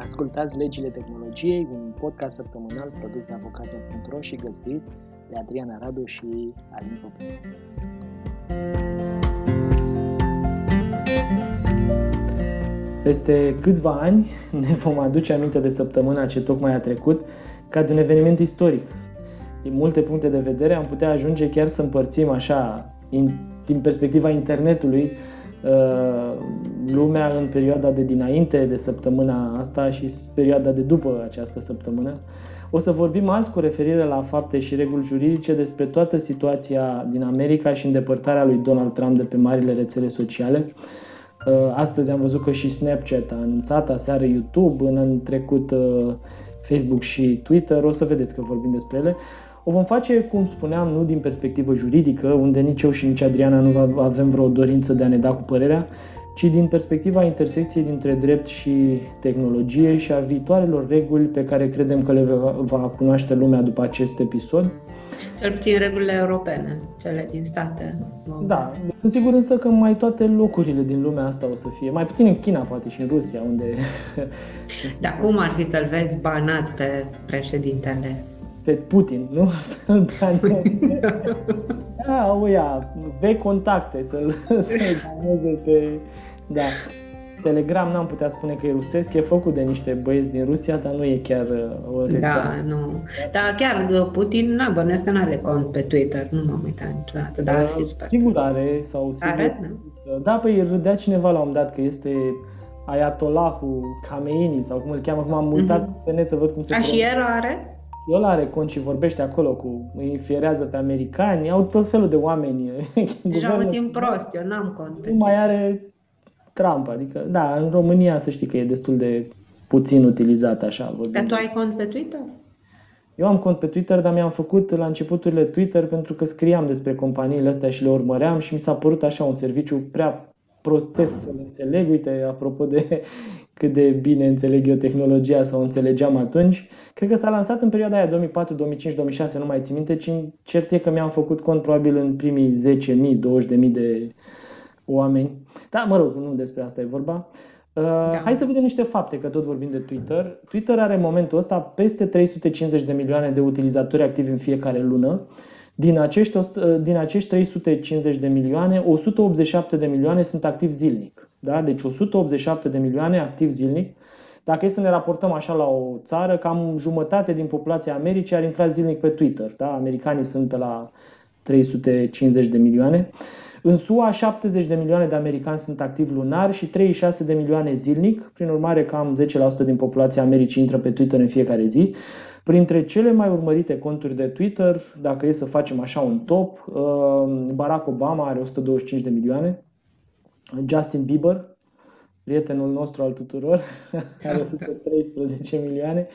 Ascultați Legile Tehnologiei, un podcast săptămânal produs de avocatul.ro și găzduit de Adriana Radu și Alin Popescu. Peste câțiva ani ne vom aduce aminte de săptămâna ce tocmai a trecut ca de un eveniment istoric. Din multe puncte de vedere am putea ajunge chiar să împărțim așa, din perspectiva internetului, Uh, lumea în perioada de dinainte de săptămâna asta și perioada de după această săptămână. O să vorbim azi cu referire la fapte și reguli juridice despre toată situația din America și îndepărtarea lui Donald Trump de pe marile rețele sociale. Uh, astăzi am văzut că și Snapchat a anunțat, aseară YouTube, în trecut uh, Facebook și Twitter, o să vedeți că vorbim despre ele. O vom face, cum spuneam, nu din perspectivă juridică, unde nici eu și nici Adriana nu avem vreo dorință de a ne da cu părerea, ci din perspectiva intersecției dintre drept și tehnologie și a viitoarelor reguli pe care credem că le va cunoaște lumea după acest episod. Cel puțin regulile europene, cele din state. Da, sunt sigur însă că mai toate locurile din lumea asta o să fie, mai puțin în China, poate și în Rusia, unde... Dar cum ar fi să-l vezi banat pe președintele pe Putin, nu? Să-l Da, uia, vei contacte, să-l, să-l pe... Da. Telegram n-am putea spune că e rusesc, e făcut de niște băieți din Rusia, dar nu e chiar uh, o rețea. Da, nu. Dar chiar uh, Putin, nu bănesc că nu are cont pe Twitter, nu m-am uitat niciodată, dar uh, Sigur are, sau sigur... Are, nu? Da, păi râdea cineva la un dat că este Ayatollahul Khamenei sau cum îl cheamă, cum am uitat mm-hmm. pe net să văd cum se A, și el are? El are cont și vorbește acolo cu, îi infierează pe americani, au tot felul de oameni. Deja mă simt prost, eu n-am cont. Nu mai are Trump, adică, da, în România să știi că e destul de puțin utilizat așa. Dar tu ai cont pe Twitter? Eu am cont pe Twitter, dar mi-am făcut la începuturile Twitter pentru că scriam despre companiile astea și le urmăream și mi s-a părut așa un serviciu prea prostesc să le înțeleg. Uite, apropo de cât de bine înțeleg eu tehnologia sau înțelegeam atunci. Cred că s-a lansat în perioada aia 2004, 2005, 2006, nu mai țin minte, ci cert e că mi-am făcut cont probabil în primii 10.000, 20.000 de oameni. Da, mă rog, nu despre asta e vorba. Uh, da. Hai să vedem niște fapte, că tot vorbim de Twitter. Twitter are în momentul ăsta peste 350 de milioane de utilizatori activi în fiecare lună. Din acești, uh, din acești 350 de milioane, 187 de milioane sunt activi zilnic. Da? Deci 187 de milioane activ zilnic. Dacă e să ne raportăm așa la o țară, cam jumătate din populația Americii ar intra zilnic pe Twitter. Da? Americanii sunt pe la 350 de milioane. În SUA, 70 de milioane de americani sunt activi lunar și 36 de milioane zilnic. Prin urmare, cam 10% din populația Americii intră pe Twitter în fiecare zi. Printre cele mai urmărite conturi de Twitter, dacă e să facem așa un top, uh, Barack Obama are 125 de milioane, Justin Bieber, prietenul nostru al tuturor, are 113 milioane,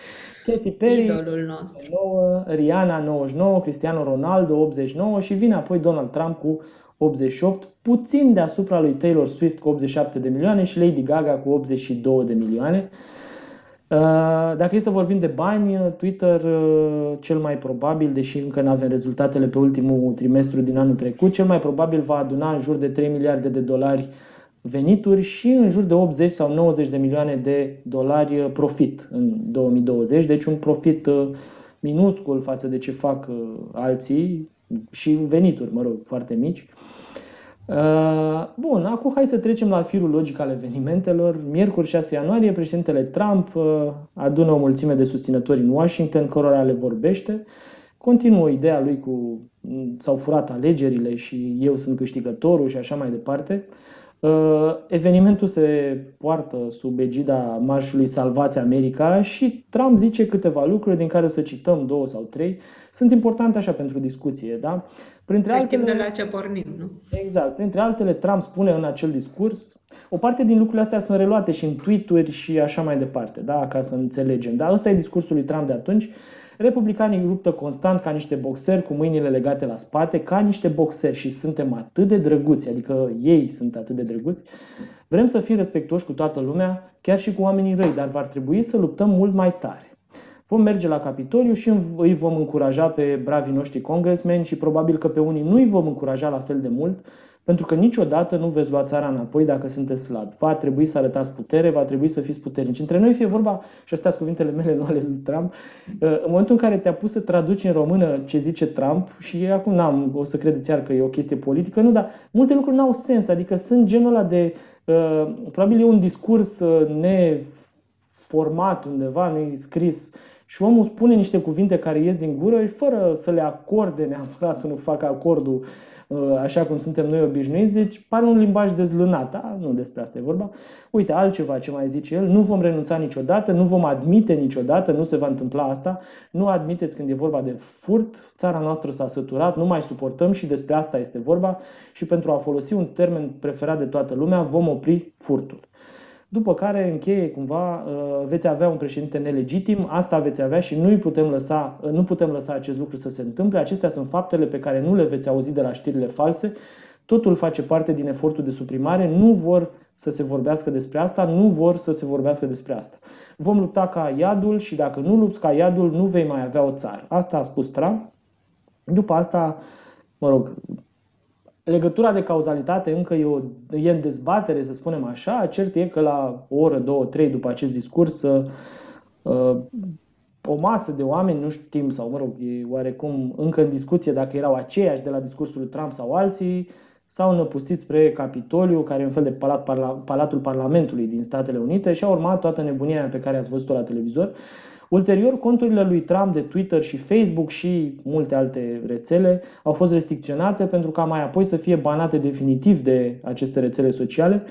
Katy Perry, Idolul nostru. 9, Rihanna 99, Cristiano Ronaldo 89 și vine apoi Donald Trump cu 88, puțin deasupra lui Taylor Swift cu 87 de milioane și Lady Gaga cu 82 de milioane. Uh, dacă e să vorbim de bani, Twitter uh, cel mai probabil, deși încă nu avem rezultatele pe ultimul trimestru din anul trecut, cel mai probabil va aduna în jur de 3 miliarde de dolari venituri și în jur de 80 sau 90 de milioane de dolari uh, profit în 2020, deci un profit minuscul față de ce fac alții și venituri, mă rog, foarte mici. Uh, bun, acum hai să trecem la firul logic al evenimentelor. Miercuri 6 ianuarie, președintele Trump uh, adună o mulțime de susținători în Washington, cărora le vorbește. Continuă ideea lui cu s-au furat alegerile și eu sunt câștigătorul și așa mai departe. Uh, evenimentul se poartă sub egida marșului Salvați America și Trump zice câteva lucruri din care să cităm două sau trei. Sunt importante așa pentru discuție, da? Printre altele, de la ce pornim, nu? Exact. Printre altele, Trump spune în acel discurs, o parte din lucrurile astea sunt reluate și în tweet-uri și așa mai departe, da? ca să înțelegem. Da? Ăsta e discursul lui Trump de atunci. Republicanii luptă constant ca niște boxeri cu mâinile legate la spate, ca niște boxeri și suntem atât de drăguți, adică ei sunt atât de drăguți. Vrem să fim respectuoși cu toată lumea, chiar și cu oamenii răi, dar va trebui să luptăm mult mai tare. Vom merge la Capitoliu și îi vom încuraja pe bravii noștri congresmeni și probabil că pe unii nu îi vom încuraja la fel de mult, Pentru că niciodată nu veți lua țara înapoi dacă sunteți slabi. Va trebui să arătați putere, va trebui să fiți puternici. Între noi fie vorba, și astea sunt cuvintele mele, nu ale lui Trump, în momentul în care te-a pus să traduci în română ce zice Trump, și acum n-am, o să credeți iar că e o chestie politică, nu, dar multe lucruri n-au sens, adică sunt genul ăla de, uh, probabil e un discurs uh, neformat undeva, nu e scris, și omul spune niște cuvinte care ies din gură fără să le acorde neapărat, nu fac acordul Uh, așa cum suntem noi obișnuiți, deci pare un limbaj dezlânat. Da? Nu despre asta e vorba. Uite, altceva ce mai zice el, nu vom renunța niciodată, nu vom admite niciodată, nu se va întâmpla asta, nu admiteți când e vorba de furt, țara noastră s-a săturat, nu mai suportăm și despre asta este vorba și pentru a folosi un termen preferat de toată lumea, vom opri furtul după care încheie cumva, uh, veți avea un președinte nelegitim, asta veți avea și nu putem lăsa, uh, nu putem lăsa acest lucru să se întâmple. Acestea sunt faptele pe care nu le veți auzi de la știrile false. Totul face parte din efortul de suprimare, nu vor să se vorbească despre asta, nu vor să se vorbească despre asta. Vom lupta ca iadul și dacă nu lupți ca iadul, nu vei mai avea o țară. Asta a spus Trump. După asta, mă rog, legătura de cauzalitate încă e, o, e în dezbatere, să spunem așa. Cert e că la o oră, două, trei după acest discurs, uh, o masă de oameni, nu știm, sau mă rog, e oarecum încă în discuție dacă erau aceiași de la discursul lui Trump sau alții, s-au năpustit spre Capitoliu, care e un fel de palat, parla, Palatul Parlamentului din Statele Unite și a urmat toată nebunia pe care ați văzut-o la televizor. Ulterior, conturile lui Trump de Twitter și Facebook și multe alte rețele au fost restricționate pentru ca mai apoi să fie banate definitiv de aceste rețele sociale.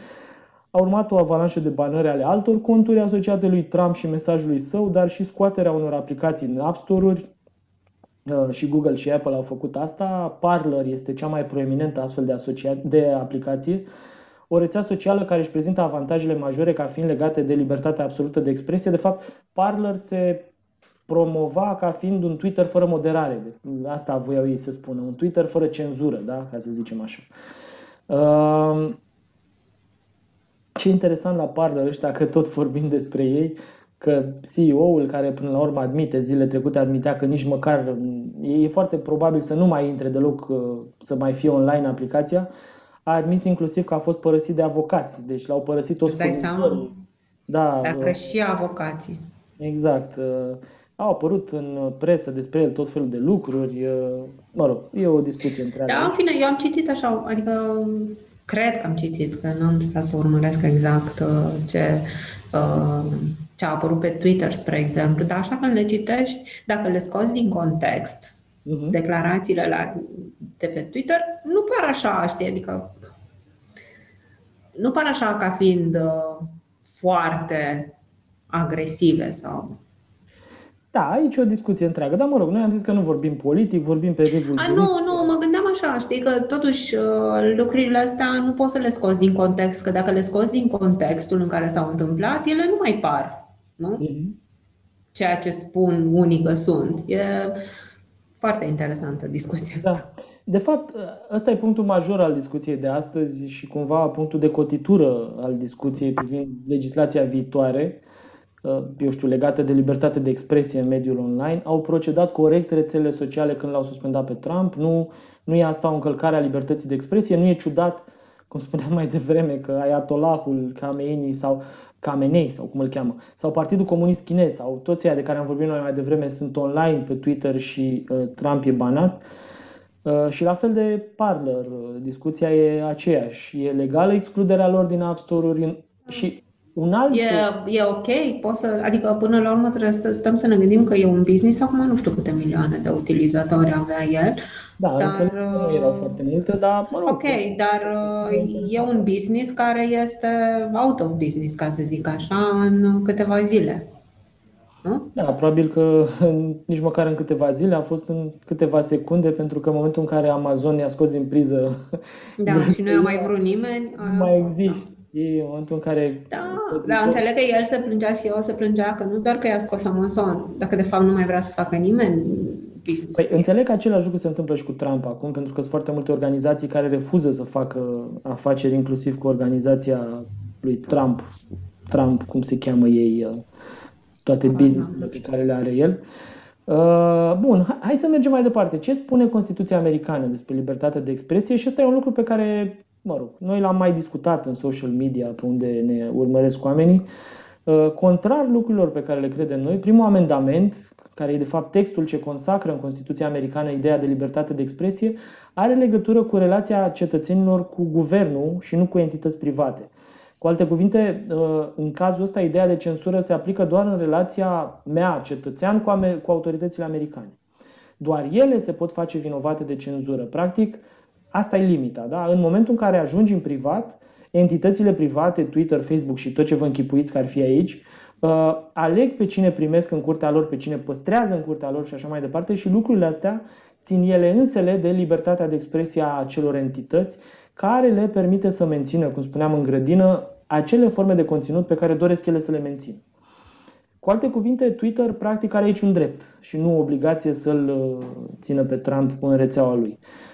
A urmat o avalanșă de banări ale altor conturi asociate lui Trump și mesajului său, dar și scoaterea unor aplicații în App Store-uri, uh, și Google și Apple au făcut asta. Parler este cea mai proeminentă astfel de, asocia- de aplicație o rețea socială care își prezintă avantajele majore ca fiind legate de libertatea absolută de expresie. De fapt, Parler se promova ca fiind un Twitter fără moderare. Asta voiau ei să spună. Un Twitter fără cenzură, da? ca să zicem așa. Ehm, ce interesant la Parler ăștia, că tot vorbim despre ei, că CEO-ul care până la urmă admite, zile trecute admitea că nici măcar e foarte probabil să nu mai intre deloc, să mai fie online aplicația, a admis inclusiv că a fost părăsit de avocați, deci l-au părăsit toți furnizorii. Da, Dacă uh, și avocații. Exact. Uh, au apărut în presă despre el tot felul de lucruri. Uh, mă rog, e o discuție întreagă. Da, în fine, eu am citit așa, adică cred că am citit, că nu am stat să urmăresc exact ce, ce a apărut pe Twitter, spre exemplu, dar așa când le citești, dacă le scoți din context, uh-huh. declarațiile la, de pe Twitter, nu par așa, știi, adică nu par așa ca fiind uh, foarte agresive sau da, aici e o discuție întreagă. Dar mă rog, noi am zis că nu vorbim politic, vorbim pe revul A, Nu, nu, mă gândeam așa, știi, că totuși uh, lucrurile astea nu poți să le scoți din context, că dacă le scoți din contextul în care s-au întâmplat, ele nu mai par, nu? Mm-hmm. Ceea ce spun unii că sunt. E, foarte interesantă discuția asta. Da. De fapt, ăsta e punctul major al discuției de astăzi și cumva punctul de cotitură al discuției privind legislația viitoare, uh, eu știu, legată de libertate de expresie în mediul online. Au procedat corect rețelele sociale când l-au suspendat pe Trump. Nu, nu e asta o încălcare a libertății de expresie. Nu e ciudat, cum spuneam mai devreme, că Ayatollahul Khamenei sau Camenei sau cum îl cheamă, sau Partidul Comunist Chinez sau toți aia de care am vorbit noi mai devreme sunt online pe Twitter și uh, Trump e banat. Uh, și la fel de Parler, uh, discuția e aceeași. E legală excluderea lor din App Store-uri și un alt... E, e ok? Poți să, adică până la urmă trebuie să stăm să ne gândim că e un business, acum nu știu câte milioane de utilizatori avea el. Da, dar, înțeleg că nu erau foarte multe, dar mă rog. Ok, dar uh, e un business care este out of business, ca să zic așa, în câteva zile. Nu? Da, probabil că nici măcar în câteva zile, a fost în câteva secunde, pentru că în momentul în care Amazon i-a scos din priză... Da, și nu a mai vrut nimeni. Nu mai există. E în momentul în care... Da, da înțeleg că el se plângea și eu se plângea că nu doar că i-a scos Amazon, dacă de fapt nu mai vrea să facă nimeni business. Păi, înțeleg că același lucru se întâmplă și cu Trump acum, pentru că sunt foarte multe organizații care refuză să facă afaceri, inclusiv cu organizația lui Trump, Trump, cum se cheamă ei, uh, toate business pe care le are el. Uh, bun, hai să mergem mai departe. Ce spune Constituția Americană despre libertatea de expresie? Și ăsta e un lucru pe care, mă rog, noi l-am mai discutat în social media, pe unde ne urmăresc oamenii. Uh, contrar lucrurilor pe care le credem noi, primul amendament, care e de fapt textul ce consacră în Constituția Americană ideea de libertate de expresie, are legătură cu relația cetățenilor cu guvernul și nu cu entități private. Cu alte cuvinte, uh, în cazul ăsta, ideea de censură se aplică doar în relația mea, cetățean, cu, cu autoritățile americane. Doar ele se pot face vinovate de cenzură. Practic, asta e limita. Da? În momentul în care ajungi în privat, entitățile private, Twitter, Facebook și tot ce vă închipuiți că ar fi aici, uh, aleg pe cine primesc în curtea lor, pe cine păstrează în curtea lor și așa mai departe și lucrurile astea țin ele însele de libertatea de expresie a acelor entități care le permite să mențină, cum spuneam în grădină, acele forme de conținut pe care doresc ele să le mențină. Cu alte cuvinte, Twitter practic are aici un drept și nu o obligație să-l uh, țină pe Trump în rețeaua lui. Uh,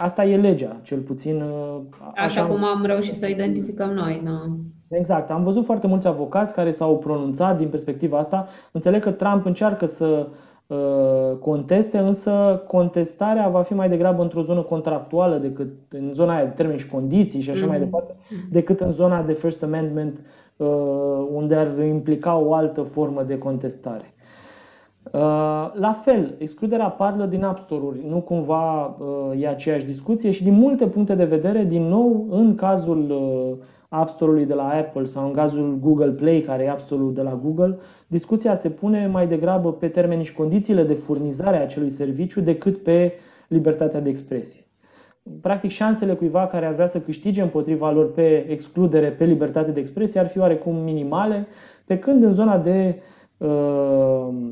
asta e legea, cel puțin. Uh, așa, așa cum am reușit să identificăm noi. Da. Exact. Am văzut foarte mulți avocați care s-au pronunțat din perspectiva asta. Înțeleg că Trump încearcă să Uh, conteste, însă contestarea va fi mai degrabă într-o zonă contractuală decât în zona aia de termeni și condiții și așa mm-hmm. mai departe, decât în zona de First Amendment uh, unde ar implica o altă formă de contestare. Uh, la fel, excluderea parlă din App Store-uri nu cumva e aceeași discuție și din multe puncte de vedere, din nou, în cazul App Store-ului de la Apple sau în cazul Google Play, care e App Store-ul de la Google, discuția se pune mai degrabă pe termenii și condițiile de furnizare a acelui serviciu decât pe libertatea de expresie. Practic, șansele cuiva care ar vrea să câștige împotriva lor pe excludere, pe libertate de expresie, ar fi oarecum minimale, pe când în zona de uh,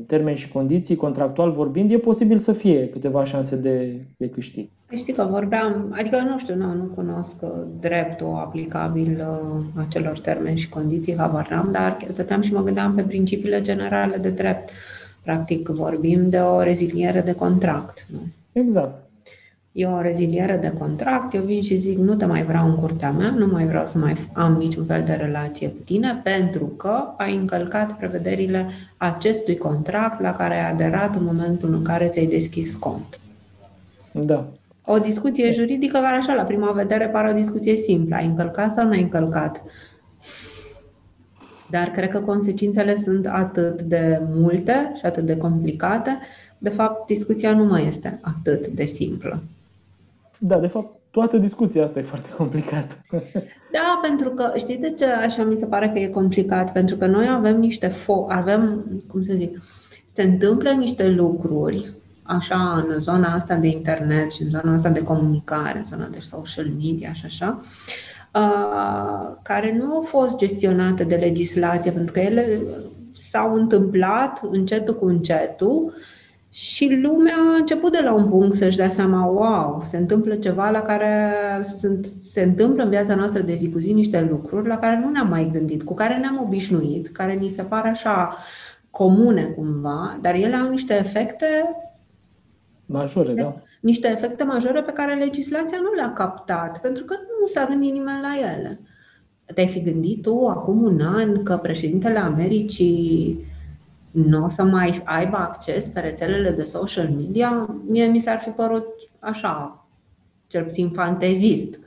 termeni și condiții, contractual vorbind, e posibil să fie câteva șanse de, de câștig. Știi că vorbeam, adică nu știu, nu, nu cunosc uh, dreptul aplicabil uh, acelor termeni și condiții, habar n-am, dar stăteam și mă gândeam pe principiile generale de drept. Practic vorbim de o reziliere de contract. Nu? Exact. E o reziliere de contract, eu vin și zic nu te mai vreau în curtea mea, nu mai vreau să mai am niciun fel de relație cu tine pentru că ai încălcat prevederile acestui contract la care ai aderat în momentul în care ți-ai deschis cont. Da. O discuție juridică care așa, la prima vedere, pare o discuție simplă. Ai încălcat sau nu ai încălcat? Dar cred că consecințele sunt atât de multe și atât de complicate. De fapt, discuția nu mai este atât de simplă. Da, de fapt, toată discuția asta e foarte complicată. Da, pentru că știi de ce așa mi se pare că e complicat? Pentru că noi avem niște fo- avem, cum să zic, se întâmplă niște lucruri așa în zona asta de internet și în zona asta de comunicare, în zona de social media și așa, uh, care nu au fost gestionate de legislație, pentru că ele s-au întâmplat încetul cu încetul și lumea a început de la un punct să-și dea seama, wow, se întâmplă ceva la care sunt, se întâmplă în viața noastră de zi cu zi niște lucruri la care nu ne-am mai gândit, cu care ne-am obișnuit, care ni se par așa comune cumva, dar ele au niște efecte Majore, da. Niște efecte majore pe care legislația nu le-a captat, pentru că nu s-a gândit nimeni la ele. Te-ai fi gândit tu acum un an că președintele Americii nu o să mai aibă acces pe rețelele de social media? Mie mi s-ar fi părut așa, cel puțin fantezist.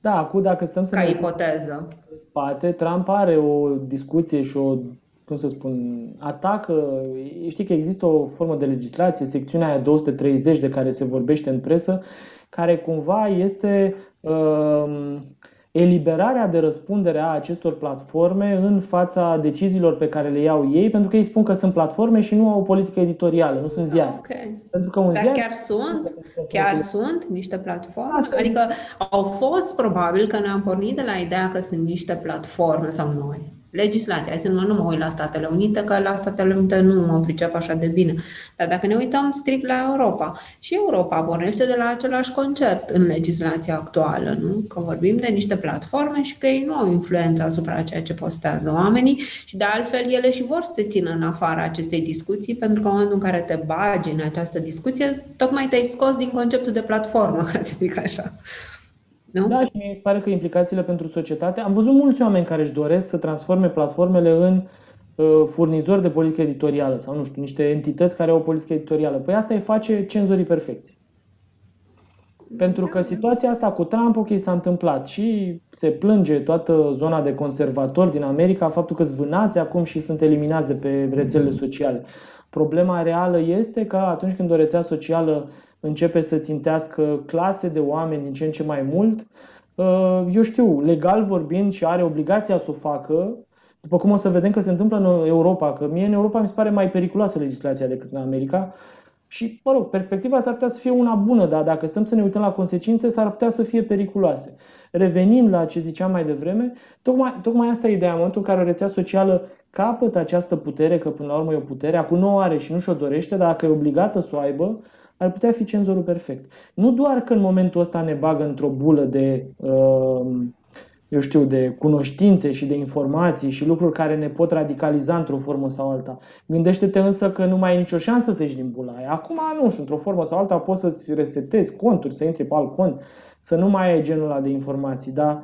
Da, acum dacă stăm să Ca ne ipoteză. În spate, Trump are o discuție și o cum să spun, atacă, știi că există o formă de legislație, secțiunea aia 230 de care se vorbește în presă, care cumva este uh, eliberarea de răspundere a acestor platforme în fața deciziilor pe care le iau ei, pentru că ei spun că sunt platforme și nu au o politică editorială, nu sunt ziare. Okay. Pentru că un Dar ziar chiar sunt? Chiar sunt niște platforme? Asta adică au fost probabil că ne-am pornit de la ideea că sunt niște platforme sau noi legislația. Hai să nu, nu mă uit la Statele Unite, că la Statele Unite nu mă pricep așa de bine. Dar dacă ne uităm strict la Europa, și Europa pornește de la același concept în legislația actuală, nu? Că vorbim de niște platforme și că ei nu au influență asupra ceea ce postează oamenii și de altfel ele și vor să se țină în afara acestei discuții, pentru că în momentul în care te bagi în această discuție, tocmai te-ai scos din conceptul de platformă, ca să zic așa. Nu? Da, și mi se pare că implicațiile pentru societate. Am văzut mulți oameni care își doresc să transforme platformele în uh, furnizori de politică editorială sau, nu știu, niște entități care au o politică editorială. Păi asta îi face cenzorii perfecți. Pentru că situația asta cu Trump, ok, s-a întâmplat și se plânge toată zona de conservatori din America faptul că sunt vânați acum și sunt eliminați de pe rețelele sociale. Problema reală este că atunci când o rețea socială începe să țintească clase de oameni din ce în ce mai mult, uh, eu știu, legal vorbind și are obligația să o facă, după cum o să vedem că se întâmplă în Europa, că mie în Europa mi se pare mai periculoasă legislația decât în America, și, mă rog, perspectiva s-ar putea să fie una bună, dar dacă stăm să ne uităm la consecințe, s-ar putea să fie periculoase. Revenind la ce ziceam mai devreme, tocmai, tocmai asta e ideea, în momentul în care o rețea socială capătă această putere, că până la urmă e o putere, acum nu o are și nu și-o dorește, dar dacă e obligată să o aibă, ar putea fi cenzorul perfect. Nu doar că în momentul ăsta ne bagă într-o bulă de uh, eu știu, de cunoștințe și de informații și lucruri care ne pot radicaliza într-o formă sau alta. Gândește-te însă că nu mai ai nicio șansă să ieși din bula aia. Acum, nu știu, într-o formă sau alta poți să-ți resetezi conturi, să intri pe alt cont, să nu mai ai genul ăla de informații, dar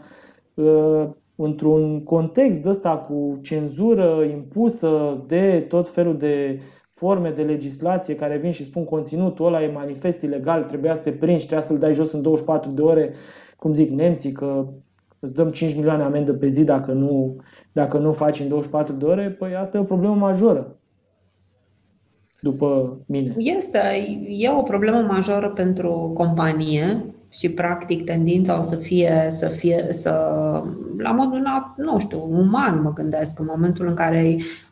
uh, într-un context ăsta cu cenzură impusă de tot felul de forme de legislație care vin și spun conținutul ăla e manifest ilegal, trebuia să te prinzi, trebuia să-l dai jos în 24 de ore, cum zic nemții, că îți dăm 5 milioane amendă pe zi dacă nu, dacă nu faci în 24 de ore, păi asta e o problemă majoră după mine. Este, e o problemă majoră pentru companie și practic tendința o să fie să fie să la modul nu știu, uman mă gândesc în momentul în care Um,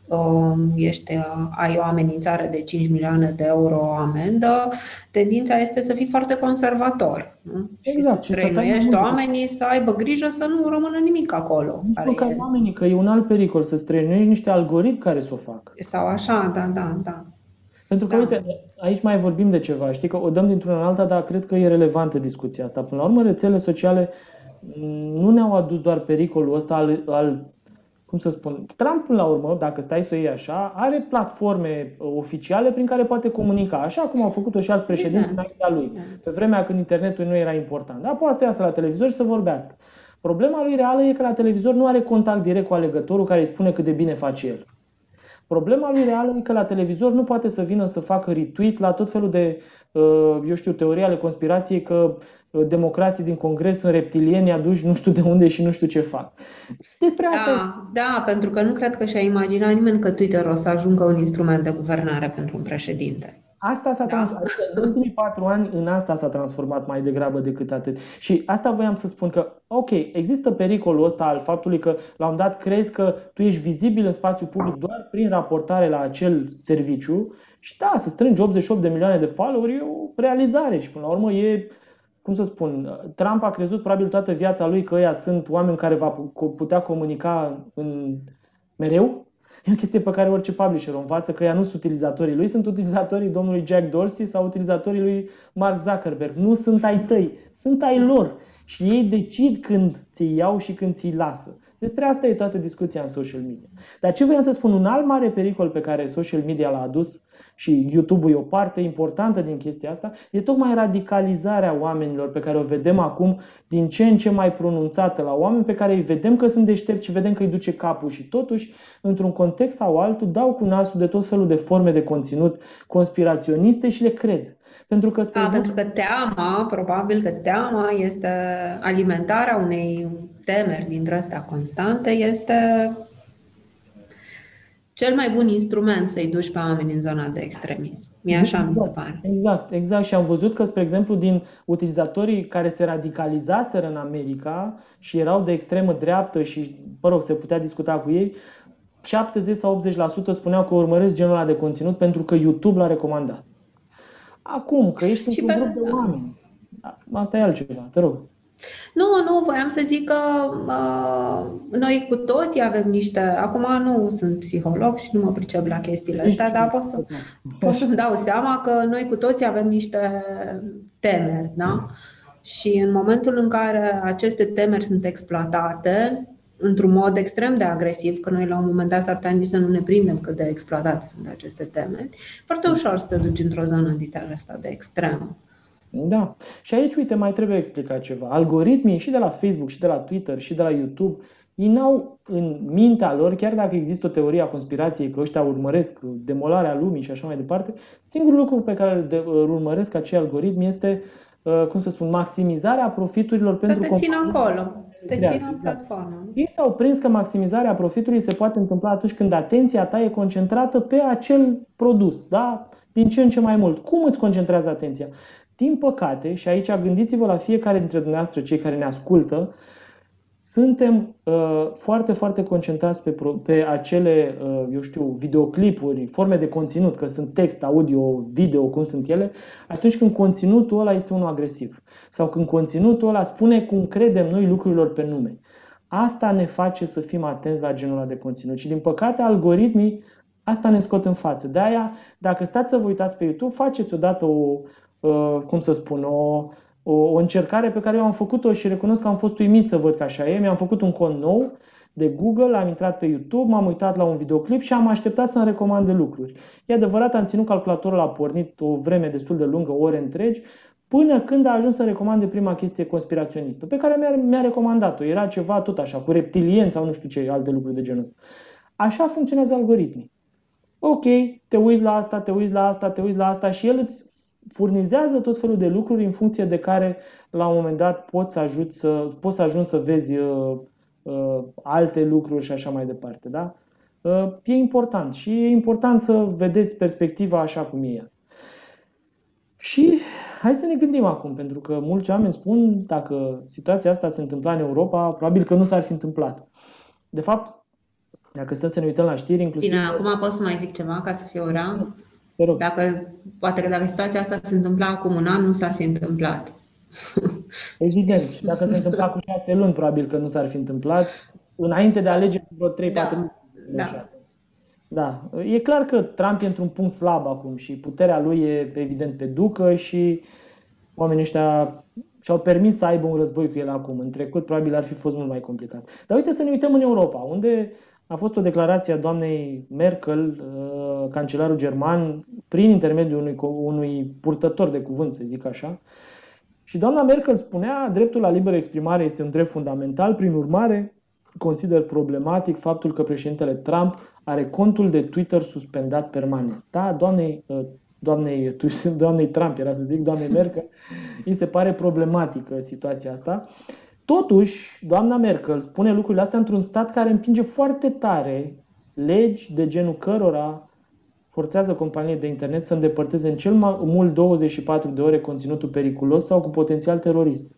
ești, uh, ai o amenințare de 5 milioane de euro amendă, tendința este să fii foarte conservator. Nu? Exact. Și să străinuiești oamenii să aibă grijă să nu rămână nimic acolo. Nu care ca e... oamenii, că e un alt pericol, să străinuiești niște algoritmi care să o fac. Sau așa, da, da, da. Pentru că, da. uite, aici mai vorbim de ceva, știi că o dăm dintr-una în alta, dar cred că e relevantă discuția asta. Până la urmă, rețelele sociale nu ne-au adus doar pericolul ăsta al, al cum să spun, Trump, la urmă, dacă stai să o iei așa, are platforme uh, oficiale prin care poate comunica, așa cum au făcut-o și alți președinți da. înaintea lui, pe vremea când internetul nu era important. Dar poate să iasă la televizor și să vorbească. Problema lui reală e că la televizor nu are contact direct cu alegătorul care îi spune cât de bine face el. Problema lui reală e că la televizor nu poate să vină să facă retweet la tot felul de, uh, eu știu, teorii ale conspirației că uh, democrații din Congres sunt reptilieni aduși nu știu de unde și nu știu ce fac. Despre asta. Da, da, pentru că nu cred că și-a imaginat nimeni că Twitter o să ajungă un instrument de guvernare pentru un președinte. Asta s-a da. transformat. În ultimii patru ani, în asta s-a transformat mai degrabă decât atât. Și asta voiam să spun că, ok, există pericolul ăsta al faptului că la un dat crezi că tu ești vizibil în spațiu public doar prin raportare la acel serviciu și da, să strângi 88 de milioane de followeri e o realizare și până la urmă e cum să spun, Trump a crezut probabil toată viața lui că ăia sunt oameni care va putea comunica în mereu E o chestie pe care orice publisher o învață, că ea nu sunt utilizatorii lui, sunt utilizatorii domnului Jack Dorsey sau utilizatorii lui Mark Zuckerberg. Nu sunt ai tăi, sunt ai lor. Și ei decid când ți iau și când ți lasă. Despre asta e toată discuția în social media. Dar ce voiam să spun, un alt mare pericol pe care social media l-a adus și YouTube-ul e o parte importantă din chestia asta, e tocmai radicalizarea oamenilor pe care o vedem acum din ce în ce mai pronunțată la oameni pe care îi vedem că sunt deștepți și vedem că îi duce capul și totuși, într-un context sau altul, dau cu nasul de tot felul de forme de conținut conspiraționiste și le cred. Pentru că, spre da, exemplu... pentru că teama, probabil că teama este alimentarea unei temeri dintre astea constante, este cel mai bun instrument să-i duci pe oameni în zona de extremism. Mie așa exact, mi se exact, pare. Exact, exact. Și am văzut că, spre exemplu, din utilizatorii care se radicalizaseră în America și erau de extremă dreaptă și, mă rog, se putea discuta cu ei, 70 sau 80% spuneau că urmăresc genul ăla de conținut pentru că YouTube l-a recomandat. Acum, că ești într-un grup de oameni. Asta e altceva, te rog. Nu, nu, voiam să zic că uh, noi cu toții avem niște. Acum nu sunt psiholog și nu mă pricep la chestiile astea, dar pot, să, pot să-mi dau seama că noi cu toții avem niște temeri, da? Și în momentul în care aceste temeri sunt exploatate, într-un mod extrem de agresiv, că noi la un moment dat s-ar putea nici să nu ne prindem cât de exploatate sunt aceste temeri, foarte ușor să te duci într-o zonă din asta de extremă. Da. Și aici, uite, mai trebuie explicat ceva. Algoritmii și de la Facebook, și de la Twitter, și de la YouTube, ei n-au în mintea lor, chiar dacă există o teorie a conspirației că ăștia urmăresc demolarea lumii și așa mai departe, singurul lucru pe care îl urmăresc acei algoritmi este, uh, cum să spun, maximizarea profiturilor să pentru te țină acolo, să te țină în platformă. Ei s-au prins că maximizarea profitului se poate întâmpla atunci când atenția ta e concentrată pe acel produs, da? din ce în ce mai mult. Cum îți concentrează atenția? Din păcate, și aici gândiți-vă la fiecare dintre dumneavoastră, cei care ne ascultă, suntem uh, foarte, foarte concentrați pe, pe acele, uh, eu știu, videoclipuri, forme de conținut, că sunt text, audio, video, cum sunt ele, atunci când conținutul ăla este unul agresiv. Sau când conținutul ăla spune cum credem noi lucrurilor pe nume. Asta ne face să fim atenți la genul ăla de conținut. Și din păcate, algoritmii asta ne scot în față. De aia, dacă stați să vă uitați pe YouTube, faceți odată o, uh, cum să spun, o o, o încercare pe care eu am făcut-o și recunosc că am fost uimit să văd că așa e. Mi-am făcut un cont nou de Google, am intrat pe YouTube, m-am uitat la un videoclip și am așteptat să-mi recomande lucruri. E adevărat, am ținut calculatorul, a pornit o vreme destul de lungă, ore întregi, până când a ajuns să recomande prima chestie conspiraționistă, pe care mi-a, mi-a recomandat-o. Era ceva tot așa, cu reptilieni sau nu știu ce, alte lucruri de genul ăsta. Așa funcționează algoritmii. Ok, te uiți la asta, te uiți la asta, te uiți la asta și el îți furnizează tot felul de lucruri în funcție de care la un moment dat poți să, ajut să, poți să ajungi să vezi uh, uh, alte lucruri și așa mai departe. Da? Uh, e important și e important să vedeți perspectiva așa cum e ea. Și hai să ne gândim acum, pentru că mulți oameni spun dacă situația asta se întâmpla în Europa, probabil că nu s-ar fi întâmplat. De fapt, dacă stăm să ne uităm la știri, inclusiv... Bine, acum pot să mai zic ceva ca să fie ora? Dacă, poate că dacă situația asta se întâmpla acum un an, nu s-ar fi întâmplat. Evident. Și dacă se întâmpla cu șase luni, probabil că nu s-ar fi întâmplat. Înainte de alegeri, vreo 3-4 da. luni. Da. Da. E clar că Trump e într-un punct slab acum și puterea lui e evident pe ducă și oamenii ăștia și-au permis să aibă un război cu el acum. În trecut probabil ar fi fost mult mai complicat. Dar uite să ne uităm în Europa, unde a fost o declarație a doamnei Merkel, uh, cancelarul german, prin intermediul unui, unui purtător de cuvânt, să zic așa. Și doamna Merkel spunea, dreptul la liberă exprimare este un drept fundamental, prin urmare, consider problematic faptul că președintele Trump are contul de Twitter suspendat permanent. Da, doamnei, uh, doamnei, doamnei Trump, era să zic, doamnei Merkel, îi se pare problematică situația asta. Totuși, doamna Merkel spune lucrurile astea într-un stat care împinge foarte tare legi de genul cărora forțează companiile de internet să îndepărteze în cel mai mult 24 de ore conținutul periculos sau cu potențial terorist.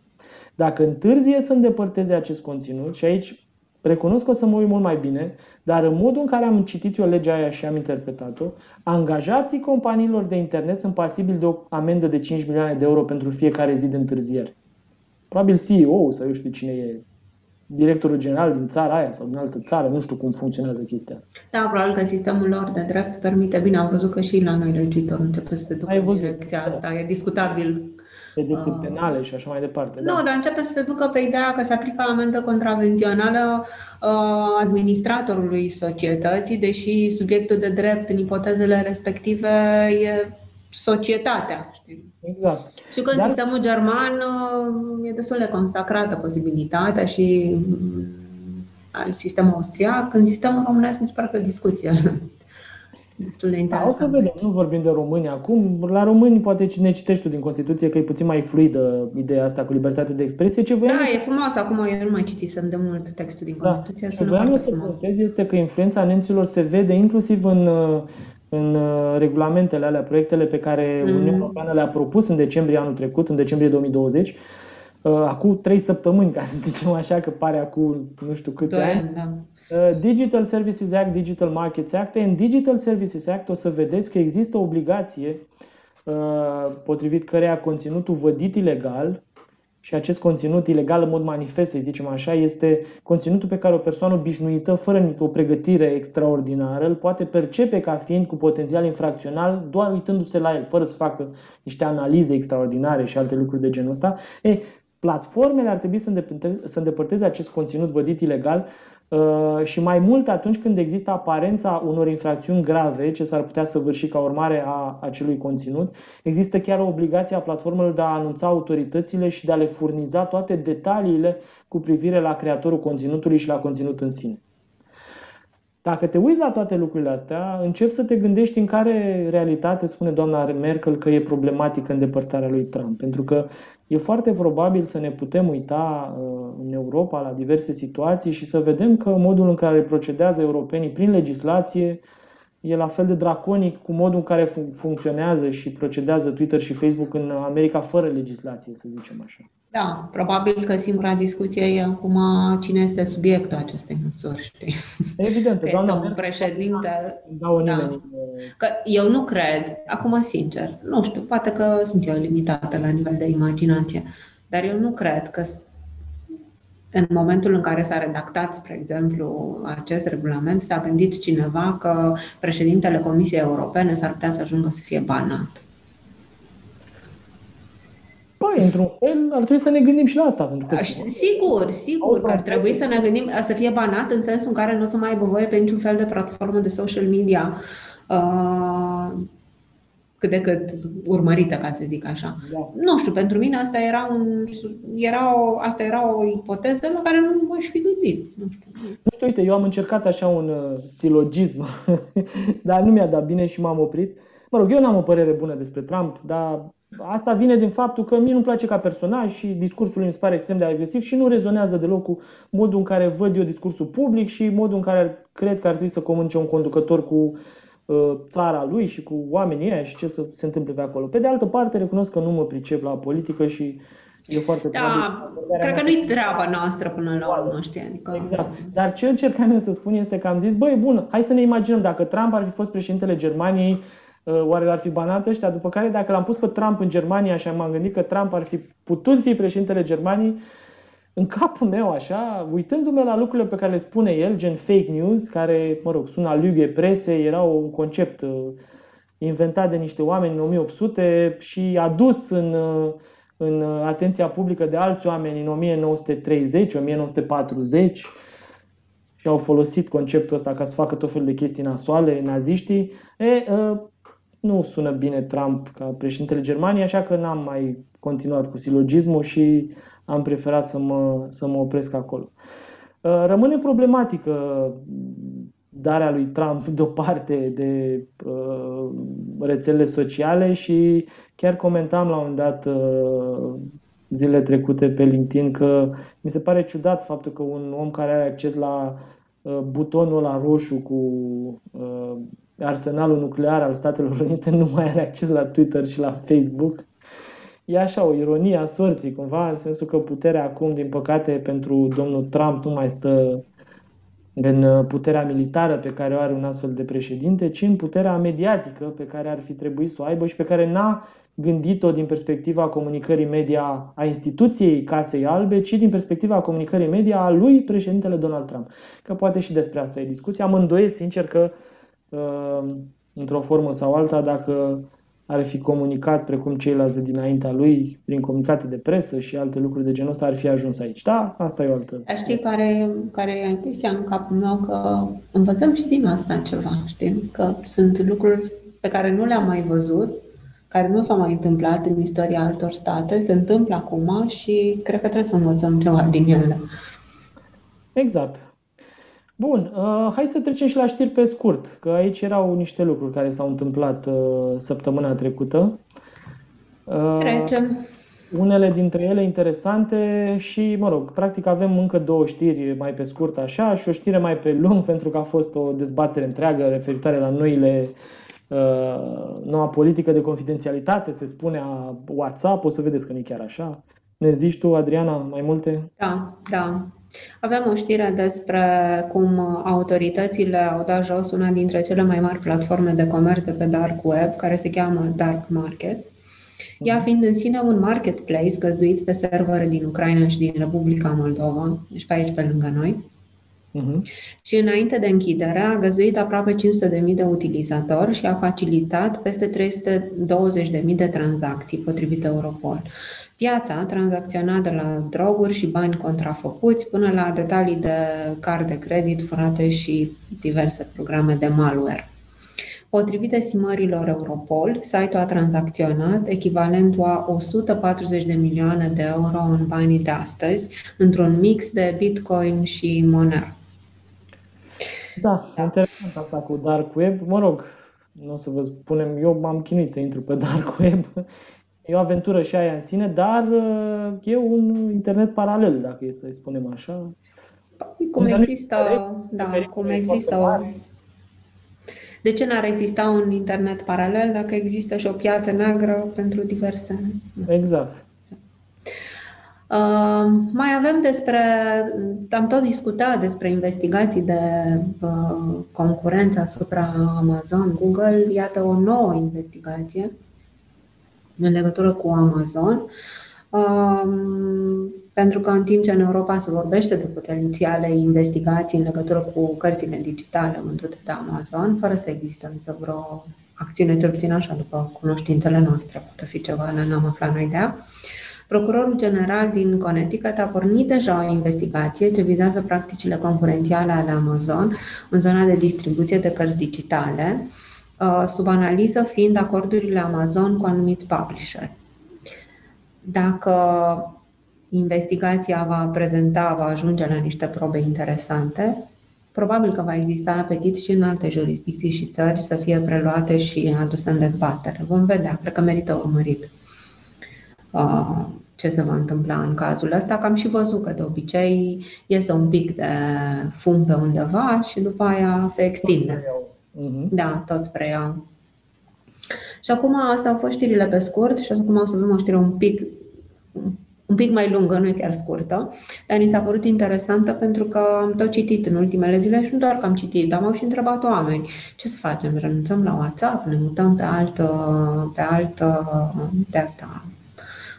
Dacă întârzie să îndepărteze acest conținut, și aici recunosc că o să mă uit mult mai bine, dar în modul în care am citit eu legea aia și am interpretat-o, angajații companiilor de internet sunt pasibili de o amendă de 5 milioane de euro pentru fiecare zi de întârziere. Probabil CEO sau eu știu cine e directorul general din țara aia sau din altă țară, nu știu cum funcționează chestia asta. Da, probabil că sistemul lor de drept permite. Bine, am văzut că și la noi legitor începe să se ducă în direcția da. asta. E discutabil pedepse uh, penale și așa mai departe. Nu, da. dar începe să se ducă pe ideea că se aplică amendă contravențională uh, administratorului societății, deși subiectul de drept în ipotezele respective e societatea. Știi? Exact. Și că în Dar... sistemul german uh, e destul de consacrată posibilitatea și mm, al sistemului austriac. În sistemul românesc mi se pare că e discuție destul de interesant. Da, o să vedem, nu vorbim de români acum. La români poate cine citești tu din Constituție că e puțin mai fluidă ideea asta cu libertate de expresie. Ce da, e să... frumos. Acum eu nu mai citisem de mult textul din da. Constituție. Da. Ce voiam să puntez este că influența nemților se vede inclusiv în uh, în uh, regulamentele alea, proiectele pe care mm. Uniunea Europeană le-a propus în decembrie anul trecut, în decembrie 2020, uh, acum trei săptămâni, ca să zicem așa, că pare acum nu știu câți Doi, ani. Da. Uh, Digital Services Act, Digital Markets Act. În Digital Services Act o să vedeți că există obligație potrivit căreia conținutul vădit ilegal și acest conținut ilegal în mod manifest, să zicem așa, este conținutul pe care o persoană obișnuită, fără o pregătire extraordinară, îl poate percepe ca fiind cu potențial infracțional doar uitându-se la el, fără să facă niște analize extraordinare și alte lucruri de genul ăsta. E, platformele ar trebui să, îndepărteze acest conținut vădit ilegal Uh, și mai mult atunci când există aparența unor infracțiuni grave ce s-ar putea să vârși ca urmare a acelui conținut, există chiar o obligație a platformelor de a anunța autoritățile și de a le furniza toate detaliile cu privire la creatorul conținutului și la conținut în sine. Dacă te uiți la toate lucrurile astea, încep să te gândești în care realitate spune doamna Merkel că e problematică îndepărtarea lui Trump. Pentru că e foarte probabil să ne putem uita uh, în Europa la diverse situații și să vedem că modul în care procedează europenii prin legislație e la fel de draconic cu modul în care funcționează și procedează Twitter și Facebook în America fără legislație, să zicem așa. Da, probabil că singura discuție e acum cine este subiectul acestei măsuri, știi? Evident, că este un președinte. Da, da. Că eu nu cred, acum sincer, nu știu, poate că sunt eu limitată la nivel de imaginație, dar eu nu cred că în momentul în care s-a redactat, spre exemplu, acest regulament, s-a gândit cineva că președintele Comisiei Europene s-ar putea să ajungă să fie banat. Păi, într-un fel, ar trebui să ne gândim și la asta. Pentru că sigur, sigur că ar trebui să ne gândim să fie banat în sensul în care nu o să mai aibă voie pe niciun fel de platformă de social media uh, cât de cât urmărită, ca să zic așa. Da. Nu știu, pentru mine asta era, un, era, o, asta era o ipoteză la care nu m-aș fi gândit. Nu știu. Nu știu, uite, eu am încercat așa un uh, silogism, dar nu mi-a dat bine și m-am oprit. Mă rog, eu n-am o părere bună despre Trump, dar Asta vine din faptul că mie nu-mi place ca personaj și discursul lui mi se pare extrem de agresiv și nu rezonează deloc cu modul în care văd eu discursul public și modul în care cred că ar trebui să comunice un conducător cu uh, țara lui și cu oamenii ăia și ce să se întâmple pe acolo. Pe de altă parte, recunosc că nu mă pricep la politică și e foarte Da, cred că nu-i treaba noastră până la urmă, știi? Adică... Exact. Dar ce încercam să spun este că am zis, băi, bun, hai să ne imaginăm dacă Trump ar fi fost președintele Germaniei Uh, oare l-ar fi banat ăștia? După care, dacă l-am pus pe Trump în Germania și m-am gândit că Trump ar fi putut fi președintele Germaniei, în capul meu, așa, uitându-mă la lucrurile pe care le spune el, gen fake news, care, mă rog, sună lüge prese, era un concept uh, inventat de niște oameni în 1800 și adus în, uh, în atenția publică de alți oameni în 1930, 1940 și au folosit conceptul ăsta ca să facă tot felul de chestii nasoale, naziștii. E, nu sună bine Trump ca președintele Germaniei, așa că n-am mai continuat cu silogismul și am preferat să mă, să mă opresc acolo. Uh, rămâne problematică darea lui Trump deoparte de uh, rețelele sociale și chiar comentam la un dat uh, zile trecute pe LinkedIn că mi se pare ciudat faptul că un om care are acces la uh, butonul la roșu cu uh, arsenalul nuclear al Statelor Unite nu mai are acces la Twitter și la Facebook. E așa o ironie a sorții, cumva, în sensul că puterea acum, din păcate, pentru domnul Trump nu mai stă în puterea militară pe care o are un astfel de președinte, ci în puterea mediatică pe care ar fi trebuit să o aibă și pe care n-a gândit-o din perspectiva comunicării media a instituției Casei Albe, ci din perspectiva comunicării media a lui președintele Donald Trump. Că poate și despre asta e discuția. Mă îndoiesc, sincer, că Uh, într-o formă sau alta dacă ar fi comunicat precum ceilalți de dinaintea lui, prin comunicate de presă și alte lucruri de genul ăsta, ar fi ajuns aici. Da, asta e o altă. Știi care, care e chestia în capul meu? Că învățăm și din asta ceva, știi? Că sunt lucruri pe care nu le-am mai văzut, care nu s-au mai întâmplat în istoria altor state, se întâmplă acum și cred că trebuie să învățăm ceva din ele. Exact. Bun, uh, hai să trecem și la știri pe scurt, că aici erau niște lucruri care s-au întâmplat uh, săptămâna trecută. Uh, trecem. Unele dintre ele interesante și, mă rog, practic avem încă două știri mai pe scurt așa și o știre mai pe lung pentru că a fost o dezbatere întreagă referitoare la noile uh, noua politică de confidențialitate, se spune a WhatsApp, o să vedeți că nu e chiar așa. Ne zici tu, Adriana, mai multe? Da, da. Avem o știre despre cum autoritățile au dat jos una dintre cele mai mari platforme de comerț de pe Dark Web, care se cheamă Dark Market. Ea fiind în sine un marketplace găzduit pe servere din Ucraina și din Republica Moldova, deci pe aici pe lângă noi. Uh-huh. Și înainte de închidere a găzuit aproape 500.000 de utilizatori și a facilitat peste 320.000 de tranzacții, potrivit Europol. Piața a tranzacționat de la droguri și bani contrafăcuți până la detalii de card de credit furate și diverse programe de malware. Potrivit estimărilor Europol, site-ul a tranzacționat echivalentul a 140 de milioane de euro în banii de astăzi, într-un mix de Bitcoin și Monero. Da, da, interesant asta cu Dark Web. Mă rog, nu o să vă spunem, eu m-am chinuit să intru pe Dark Web. E o aventură și aia în sine, dar uh, e un internet paralel, dacă e să-i spunem așa. Cum există, da, cum există o... De ce n-ar exista un internet paralel dacă există și o piață neagră pentru diverse? Exact. Uh, mai avem despre, am tot discutat despre investigații de uh, concurență asupra Amazon, Google. Iată o nouă investigație în legătură cu Amazon. Um, pentru că în timp ce în Europa se vorbește de potențiale investigații în legătură cu cărțile digitale vândute de Amazon, fără să existe însă vreo acțiune, cel puțin așa, după cunoștințele noastre, poate fi ceva, dar n-am aflat noi de ea. Procurorul general din Connecticut a pornit deja o investigație ce vizează practicile concurențiale ale Amazon în zona de distribuție de cărți digitale, uh, sub analiză fiind acordurile Amazon cu anumiți publisheri. Dacă investigația va prezenta, va ajunge la niște probe interesante, probabil că va exista apetit și în alte jurisdicții și țări să fie preluate și aduse în dezbatere. Vom vedea, cred că merită urmărit. Uh, ce se va întâmpla în cazul ăsta, că am și văzut că de obicei iese un pic de fum pe undeva și după aia se extinde. Uh-huh. Da, toți preiau. Și acum astea au fost știrile pe scurt și acum o să avem o știre un pic un pic mai lungă, nu e chiar scurtă, dar ni s-a părut interesantă pentru că am tot citit în ultimele zile și nu doar că am citit, dar m-au și întrebat oameni ce să facem, renunțăm la WhatsApp, ne mutăm pe altă, pe altă, pe asta,